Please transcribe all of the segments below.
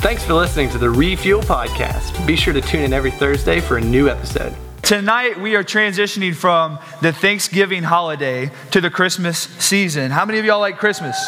Thanks for listening to the Refuel Podcast. Be sure to tune in every Thursday for a new episode. Tonight, we are transitioning from the Thanksgiving holiday to the Christmas season. How many of y'all like Christmas?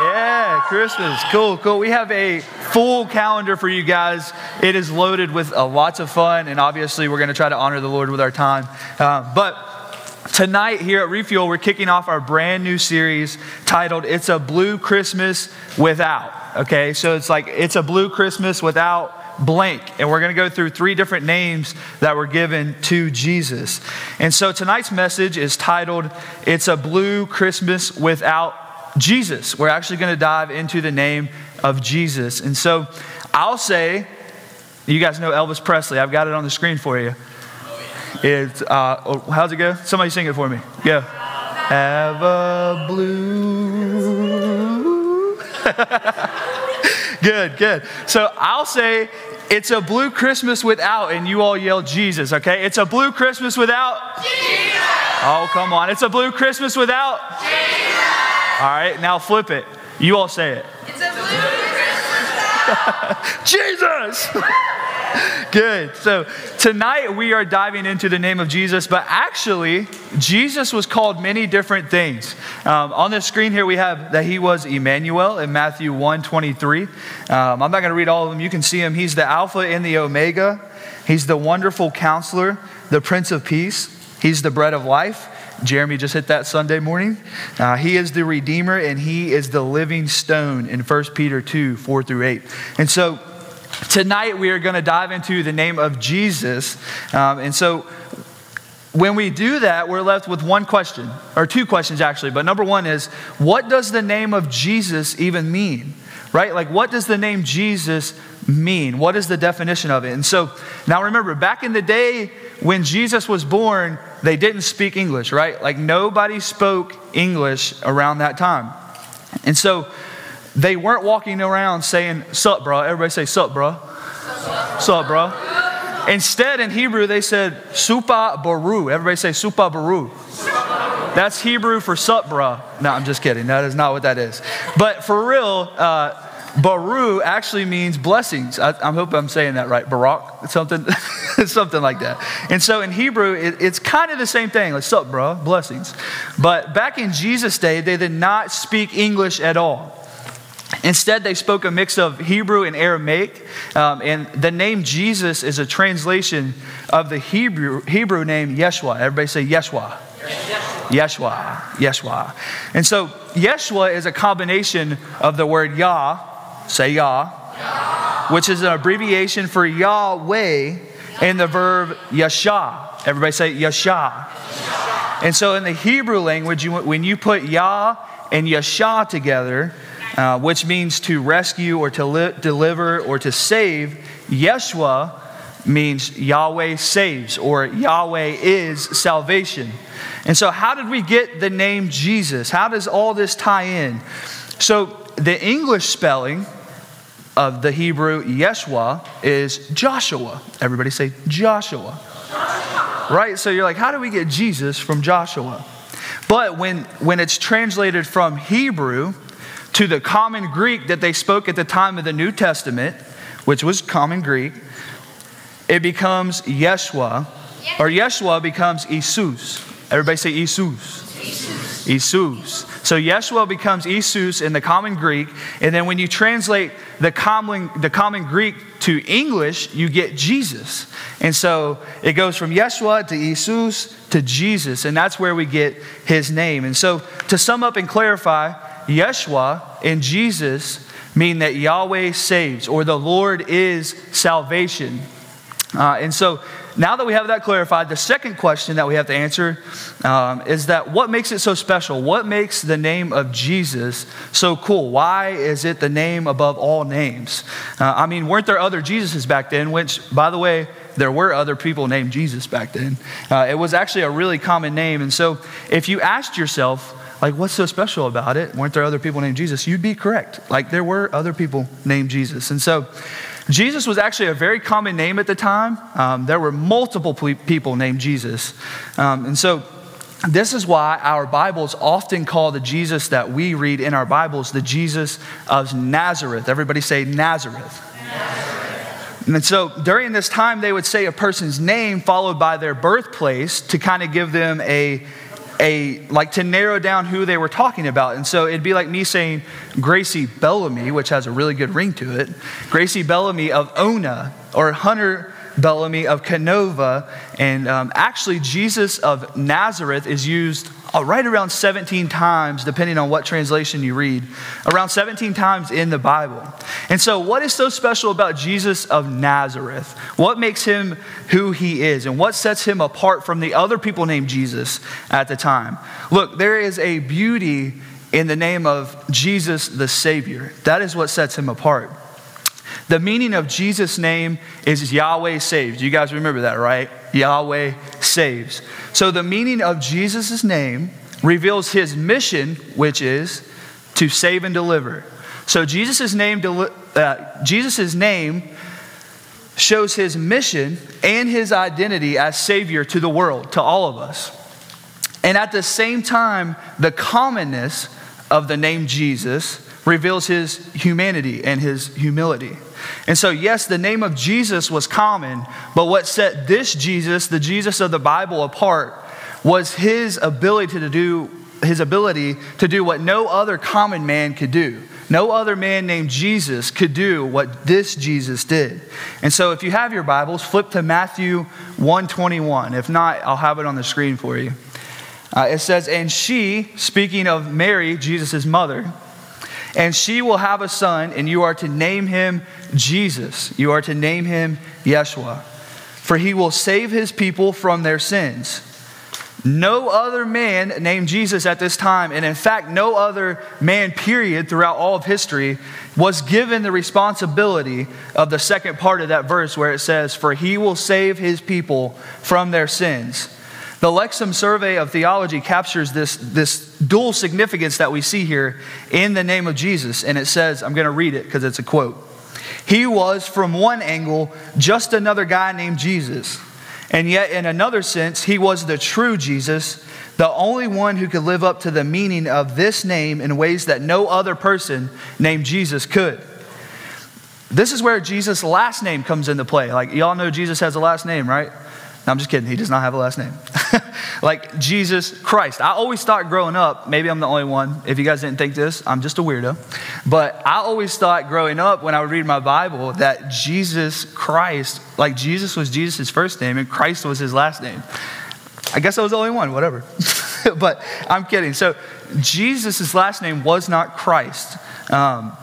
Yeah, Christmas. Cool, cool. We have a full calendar for you guys. It is loaded with uh, lots of fun, and obviously, we're going to try to honor the Lord with our time. Uh, but tonight, here at Refuel, we're kicking off our brand new series titled It's a Blue Christmas Without. Okay, so it's like it's a blue Christmas without blank. And we're going to go through three different names that were given to Jesus. And so tonight's message is titled It's a Blue Christmas Without Jesus. We're actually going to dive into the name of Jesus. And so I'll say, you guys know Elvis Presley. I've got it on the screen for you. It's, uh, oh, how's it go? Somebody sing it for me. Go. Have a blue. good, good. So I'll say it's a blue Christmas without, and you all yell Jesus, okay? It's a blue Christmas without Jesus. Oh, come on. It's a blue Christmas without Jesus. All right, now flip it. You all say it. It's a blue Christmas without Jesus. Good. So tonight we are diving into the name of Jesus, but actually, Jesus was called many different things. Um, on the screen here, we have that he was Emmanuel in Matthew 1 23. Um, I'm not going to read all of them. You can see him. He's the Alpha and the Omega, he's the wonderful counselor, the Prince of Peace, he's the bread of life. Jeremy just hit that Sunday morning. Uh, he is the Redeemer and he is the living stone in 1 Peter 2 4 through 8. And so tonight we are going to dive into the name of Jesus. Um, and so when we do that, we're left with one question, or two questions actually. But number one is, what does the name of Jesus even mean? Right? Like, what does the name Jesus mean? What is the definition of it? And so now remember, back in the day when Jesus was born, they didn't speak English, right? Like, nobody spoke English around that time. And so they weren't walking around saying, Sup, bro. Everybody say, Sup, bro. Sup, bro. Instead, in Hebrew, they said, Supa Baru. Everybody say, Supa Baru. That's Hebrew for sup, bro. No, I'm just kidding. That is not what that is. But for real, uh, Baru actually means blessings. I, I, hope I'm saying that right. Barak, something, something like that. And so in Hebrew, it, it's kind of the same thing. Like, sup, bro, blessings. But back in Jesus' day, they did not speak English at all. Instead, they spoke a mix of Hebrew and Aramaic. Um, and the name Jesus is a translation of the Hebrew, Hebrew name Yeshua. Everybody say Yeshua. Yeshua. Yeshua. And so Yeshua is a combination of the word Yah, say Yah, Yah. which is an abbreviation for Yahweh, and the verb Yasha. Everybody say Yasha. And so in the Hebrew language, you, when you put Yah and Yasha together, uh, which means to rescue or to li- deliver or to save, Yeshua means Yahweh saves or Yahweh is salvation. And so, how did we get the name Jesus? How does all this tie in? So, the English spelling of the Hebrew Yeshua is Joshua. Everybody say Joshua. Right? So you're like, how do we get Jesus from Joshua? But when, when it's translated from Hebrew to the common Greek that they spoke at the time of the New Testament, which was common Greek, it becomes Yeshua, or Yeshua becomes Isus. Everybody say Isus. Isus. So Yeshua becomes Isus in the common Greek, and then when you translate the common, the common Greek to English, you get Jesus. And so it goes from Yeshua to Isus to Jesus, and that's where we get his name. And so to sum up and clarify, Yeshua and Jesus mean that Yahweh saves, or the Lord is salvation. Uh, and so now that we have that clarified, the second question that we have to answer um, is that what makes it so special? What makes the name of Jesus so cool? Why is it the name above all names? Uh, I mean, weren't there other Jesuses back then? Which, by the way, there were other people named Jesus back then. Uh, it was actually a really common name. And so if you asked yourself, like, what's so special about it? Weren't there other people named Jesus? You'd be correct. Like, there were other people named Jesus. And so, Jesus was actually a very common name at the time. Um, there were multiple people named Jesus. Um, and so, this is why our Bibles often call the Jesus that we read in our Bibles the Jesus of Nazareth. Everybody say Nazareth. Nazareth. And so during this time, they would say a person's name followed by their birthplace to kind of give them a a like to narrow down who they were talking about. And so it'd be like me saying Gracie Bellamy, which has a really good ring to it. Gracie Bellamy of Ona or Hunter Bellamy of Canova. And um, actually, Jesus of Nazareth is used Uh, right around 17 times, depending on what translation you read, around 17 times in the Bible. And so, what is so special about Jesus of Nazareth? What makes him who he is? And what sets him apart from the other people named Jesus at the time? Look, there is a beauty in the name of Jesus the Savior. That is what sets him apart. The meaning of Jesus' name is Yahweh saves. You guys remember that, right? Yahweh saves. So the meaning of Jesus' name reveals his mission, which is to save and deliver. So Jesus' name, uh, Jesus' name shows his mission and his identity as Savior to the world, to all of us. And at the same time, the commonness of the name Jesus reveals his humanity and his humility. And so, yes, the name of Jesus was common, but what set this Jesus, the Jesus of the Bible, apart was his ability to do his ability to do what no other common man could do. No other man named Jesus could do what this Jesus did. And so if you have your Bibles, flip to Matthew 121. If not, I'll have it on the screen for you. Uh, it says, And she, speaking of Mary, Jesus' mother, and she will have a son, and you are to name him Jesus. You are to name him Yeshua. For he will save his people from their sins. No other man named Jesus at this time, and in fact, no other man, period, throughout all of history, was given the responsibility of the second part of that verse where it says, For he will save his people from their sins. The Lexham Survey of Theology captures this, this dual significance that we see here in the name of Jesus. And it says, I'm going to read it because it's a quote. He was, from one angle, just another guy named Jesus. And yet, in another sense, he was the true Jesus, the only one who could live up to the meaning of this name in ways that no other person named Jesus could. This is where Jesus' last name comes into play. Like, y'all know Jesus has a last name, right? No, I'm just kidding. He does not have a last name. like Jesus Christ. I always thought growing up, maybe I'm the only one. If you guys didn't think this, I'm just a weirdo. But I always thought growing up when I would read my Bible that Jesus Christ, like Jesus was Jesus' first name and Christ was his last name. I guess I was the only one, whatever. but I'm kidding. So Jesus' last name was not Christ. Um,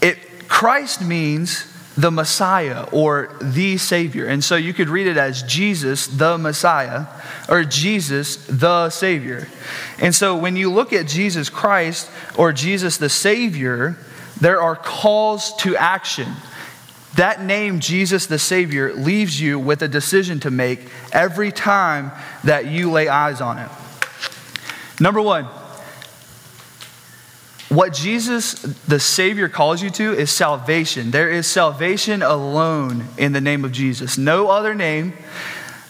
it, Christ means the Messiah or the Savior. And so you could read it as Jesus the Messiah or Jesus the Savior. And so when you look at Jesus Christ or Jesus the Savior, there are calls to action. That name, Jesus the Savior, leaves you with a decision to make every time that you lay eyes on it. Number one, what Jesus, the Savior, calls you to is salvation. There is salvation alone in the name of Jesus. No other name.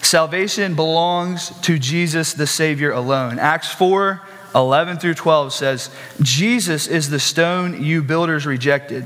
Salvation belongs to Jesus, the Savior, alone. Acts 4 11 through 12 says, Jesus is the stone you builders rejected,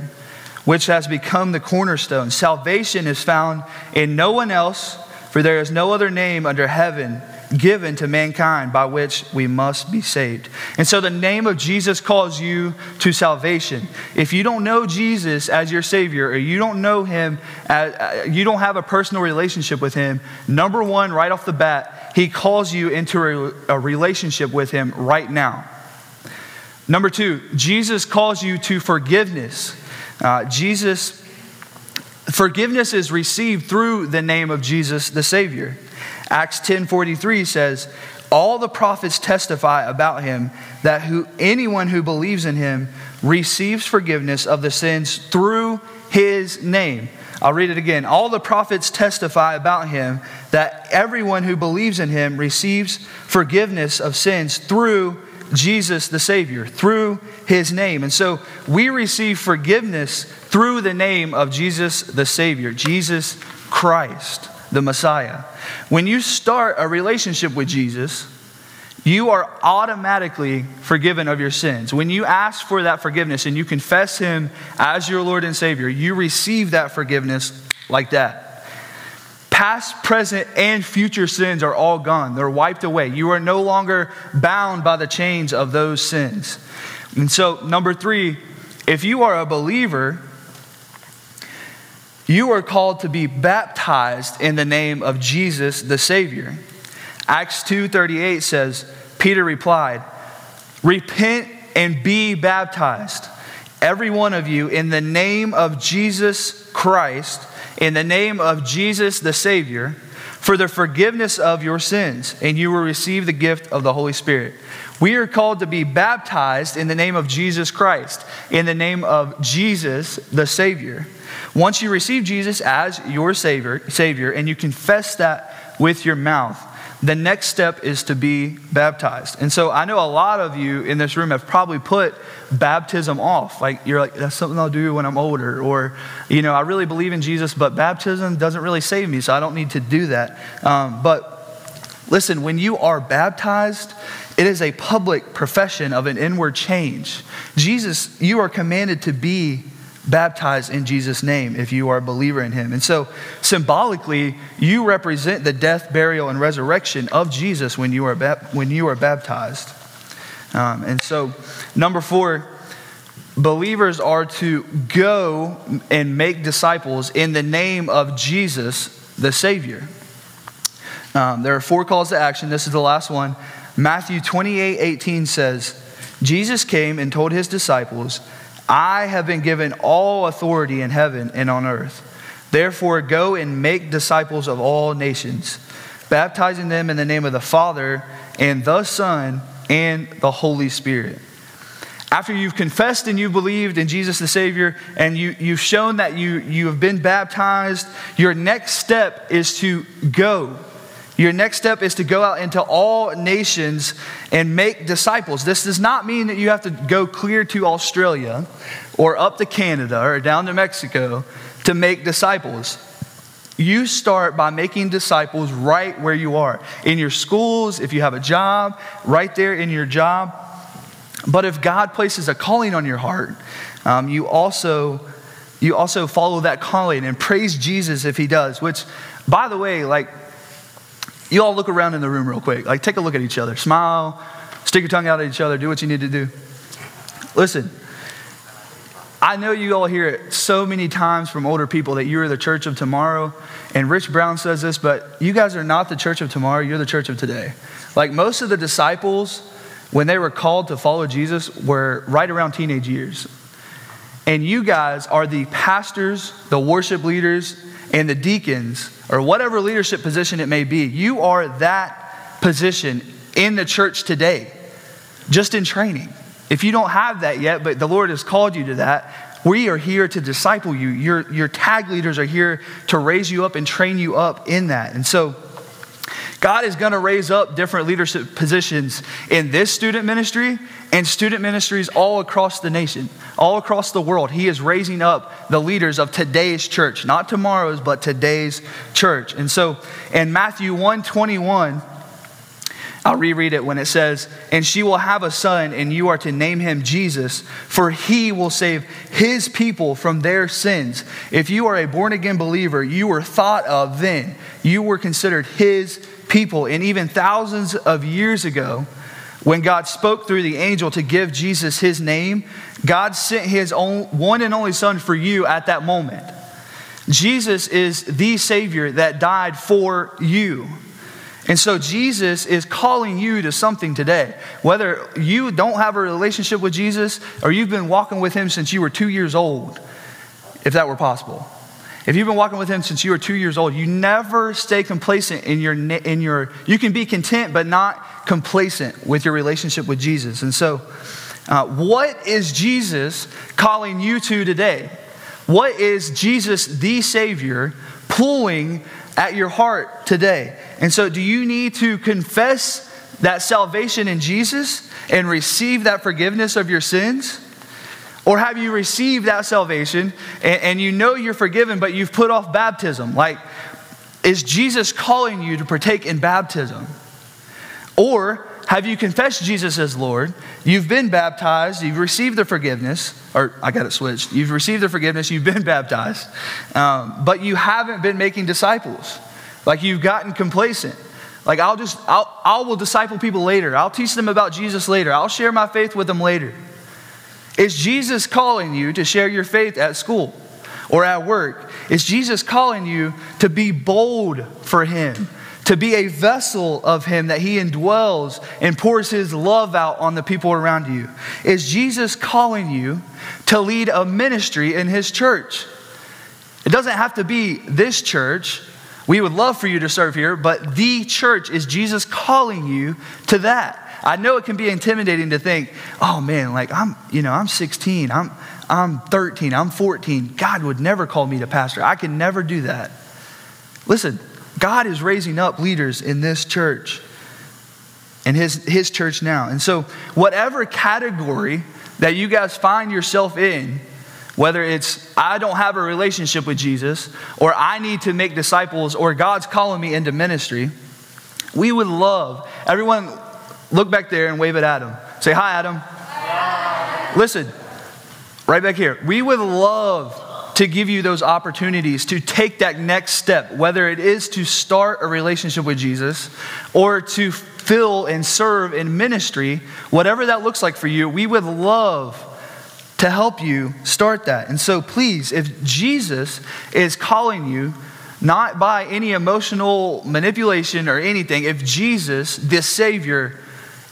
which has become the cornerstone. Salvation is found in no one else, for there is no other name under heaven given to mankind by which we must be saved. And so the name of Jesus calls you to salvation. If you don't know Jesus as your Savior, or you don't know Him, as, uh, you don't have a personal relationship with Him, number one, right off the bat, He calls you into a, a relationship with Him right now. Number two, Jesus calls you to forgiveness. Uh, Jesus, forgiveness is received through the name of Jesus the Savior. Acts 10:43 says, "All the prophets testify about him that who anyone who believes in him receives forgiveness of the sins through his name." I'll read it again. All the prophets testify about him that everyone who believes in him receives forgiveness of sins through Jesus the Savior, through his name. And so we receive forgiveness through the name of Jesus the Savior, Jesus Christ the Messiah. When you start a relationship with Jesus, you are automatically forgiven of your sins. When you ask for that forgiveness and you confess Him as your Lord and Savior, you receive that forgiveness like that. Past, present, and future sins are all gone. They're wiped away. You are no longer bound by the chains of those sins. And so, number three, if you are a believer, you are called to be baptized in the name of Jesus the Savior. Acts 2:38 says, Peter replied, "Repent and be baptized, every one of you in the name of Jesus Christ, in the name of Jesus the Savior, for the forgiveness of your sins, and you will receive the gift of the Holy Spirit." We are called to be baptized in the name of Jesus Christ, in the name of Jesus the Savior. Once you receive Jesus as your Savior, Savior and you confess that with your mouth, the next step is to be baptized. And so I know a lot of you in this room have probably put baptism off. Like you're like, that's something I'll do when I'm older. Or, you know, I really believe in Jesus, but baptism doesn't really save me, so I don't need to do that. Um, but listen, when you are baptized, it is a public profession of an inward change. Jesus, you are commanded to be baptized in Jesus' name if you are a believer in him. And so, symbolically, you represent the death, burial, and resurrection of Jesus when you are, when you are baptized. Um, and so, number four, believers are to go and make disciples in the name of Jesus, the Savior. Um, there are four calls to action. This is the last one. Matthew 28 18 says, Jesus came and told his disciples, I have been given all authority in heaven and on earth. Therefore, go and make disciples of all nations, baptizing them in the name of the Father and the Son and the Holy Spirit. After you've confessed and you believed in Jesus the Savior and you, you've shown that you, you have been baptized, your next step is to go your next step is to go out into all nations and make disciples. This does not mean that you have to go clear to Australia or up to Canada or down to Mexico to make disciples. You start by making disciples right where you are in your schools, if you have a job, right there in your job. But if God places a calling on your heart, um, you also you also follow that calling and praise Jesus if He does. Which, by the way, like you all look around in the room real quick. Like, take a look at each other. Smile, stick your tongue out at each other, do what you need to do. Listen, I know you all hear it so many times from older people that you're the church of tomorrow. And Rich Brown says this, but you guys are not the church of tomorrow, you're the church of today. Like most of the disciples, when they were called to follow Jesus, were right around teenage years. And you guys are the pastors, the worship leaders, and the deacons, or whatever leadership position it may be, you are that position in the church today, just in training. If you don't have that yet, but the Lord has called you to that, we are here to disciple you. Your, your tag leaders are here to raise you up and train you up in that. And so, God is going to raise up different leadership positions in this student ministry and student ministries all across the nation, all across the world. He is raising up the leaders of today's church, not tomorrow's, but today's church. And so in Matthew 121, I'll reread it when it says, And she will have a son, and you are to name him Jesus, for he will save his people from their sins. If you are a born again believer, you were thought of then. You were considered his people. And even thousands of years ago, when God spoke through the angel to give Jesus his name, God sent his own one and only son for you at that moment. Jesus is the Savior that died for you. And so Jesus is calling you to something today. Whether you don't have a relationship with Jesus or you've been walking with him since you were two years old, if that were possible. If you've been walking with him since you were two years old, you never stay complacent in your, in your you can be content, but not complacent with your relationship with Jesus. And so, uh, what is Jesus calling you to today? What is Jesus, the Savior, pulling at your heart today? And so, do you need to confess that salvation in Jesus and receive that forgiveness of your sins? Or have you received that salvation and, and, you know you're forgiven, but you've put off baptism? Like, is Jesus calling you to partake in baptism? Or have you confessed Jesus as Lord? You've been baptized, you've received the forgiveness, or I got it switched. You've received the forgiveness, you've been baptized, um, but you haven't been making disciples. Like you've gotten complacent. Like I'll just, I'll, I will disciple people later. I'll teach them about Jesus later. I'll share my faith with them later. Is Jesus calling you to share your faith at school or at work? Is Jesus calling you to be bold for Him? To be a vessel of Him that He indwells and pours His love out on the people around you? Is Jesus calling you to lead a ministry in His church? It doesn't have to be this church. We would love for you to serve here, but the church is Jesus calling you to that. I know it can be intimidating to think, oh man, like I'm, you know, I'm 16, I'm, I'm 13, I'm 14. God would never call me to pastor. I can never do that. Listen, God is raising up leaders in this church and his, his church now. And so, whatever category that you guys find yourself in, whether it's I don't have a relationship with Jesus, or I need to make disciples, or God's calling me into ministry, we would love everyone look back there and wave at Adam. Say, Hi, Adam. Hi. Listen, right back here. We would love to give you those opportunities to take that next step, whether it is to start a relationship with Jesus or to fill and serve in ministry, whatever that looks like for you, we would love to help you start that. And so, please, if Jesus is calling you, not by any emotional manipulation or anything, if Jesus, this Savior,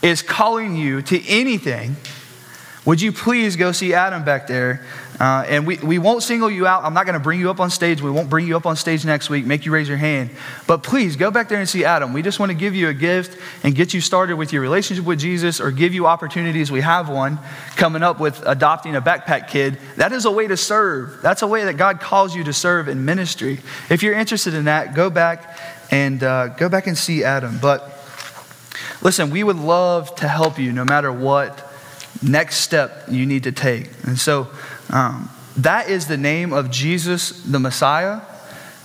is calling you to anything, would you please go see Adam back there uh, and we, we won't single you out. I'm not going to bring you up on stage. We won't bring you up on stage next week, make you raise your hand. But please go back there and see Adam. We just want to give you a gift and get you started with your relationship with Jesus or give you opportunities. We have one coming up with adopting a backpack kid. That is a way to serve. That's a way that God calls you to serve in ministry. If you're interested in that, go back and uh, go back and see Adam. But listen, we would love to help you no matter what next step you need to take. And so, um, that is the name of Jesus the Messiah.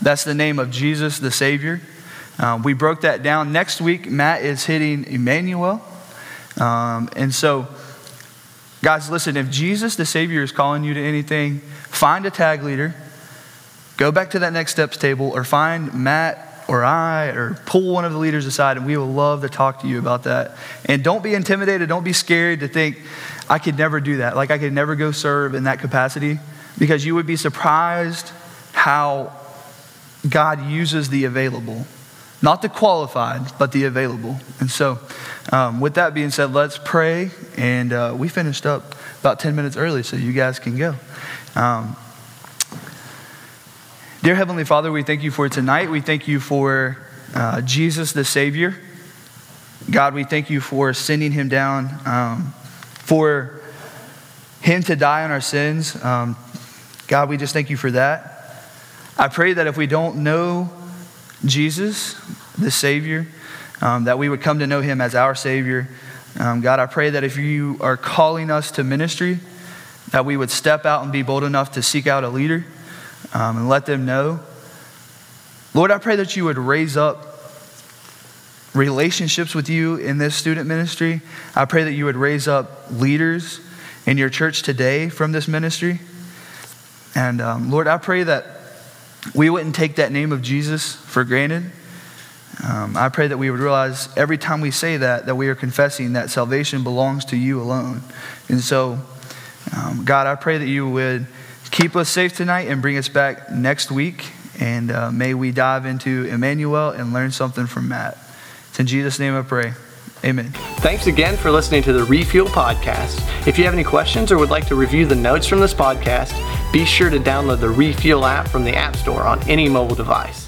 That's the name of Jesus the Savior. Um, we broke that down. Next week, Matt is hitting Emmanuel. Um, and so, guys, listen, if Jesus the Savior is calling you to anything, find a tag leader, go back to that next steps table, or find Matt or I, or pull one of the leaders aside, and we will love to talk to you about that. And don't be intimidated, don't be scared to think, I could never do that. Like, I could never go serve in that capacity because you would be surprised how God uses the available. Not the qualified, but the available. And so, um, with that being said, let's pray. And uh, we finished up about 10 minutes early, so you guys can go. Um, dear Heavenly Father, we thank you for tonight. We thank you for uh, Jesus the Savior. God, we thank you for sending him down. Um, for him to die on our sins. Um, God, we just thank you for that. I pray that if we don't know Jesus, the Savior, um, that we would come to know him as our Savior. Um, God, I pray that if you are calling us to ministry, that we would step out and be bold enough to seek out a leader um, and let them know. Lord, I pray that you would raise up relationships with you in this student ministry. I pray that you would raise up leaders in your church today from this ministry. And um, Lord, I pray that we wouldn't take that name of Jesus for granted. Um, I pray that we would realize every time we say that, that we are confessing that salvation belongs to you alone. And so, um, God, I pray that you would keep us safe tonight and bring us back next week. And uh, may we dive into Emmanuel and learn something from Matt. It's in Jesus' name I pray. Amen. Thanks again for listening to the Refuel Podcast. If you have any questions or would like to review the notes from this podcast, be sure to download the Refuel app from the App Store on any mobile device.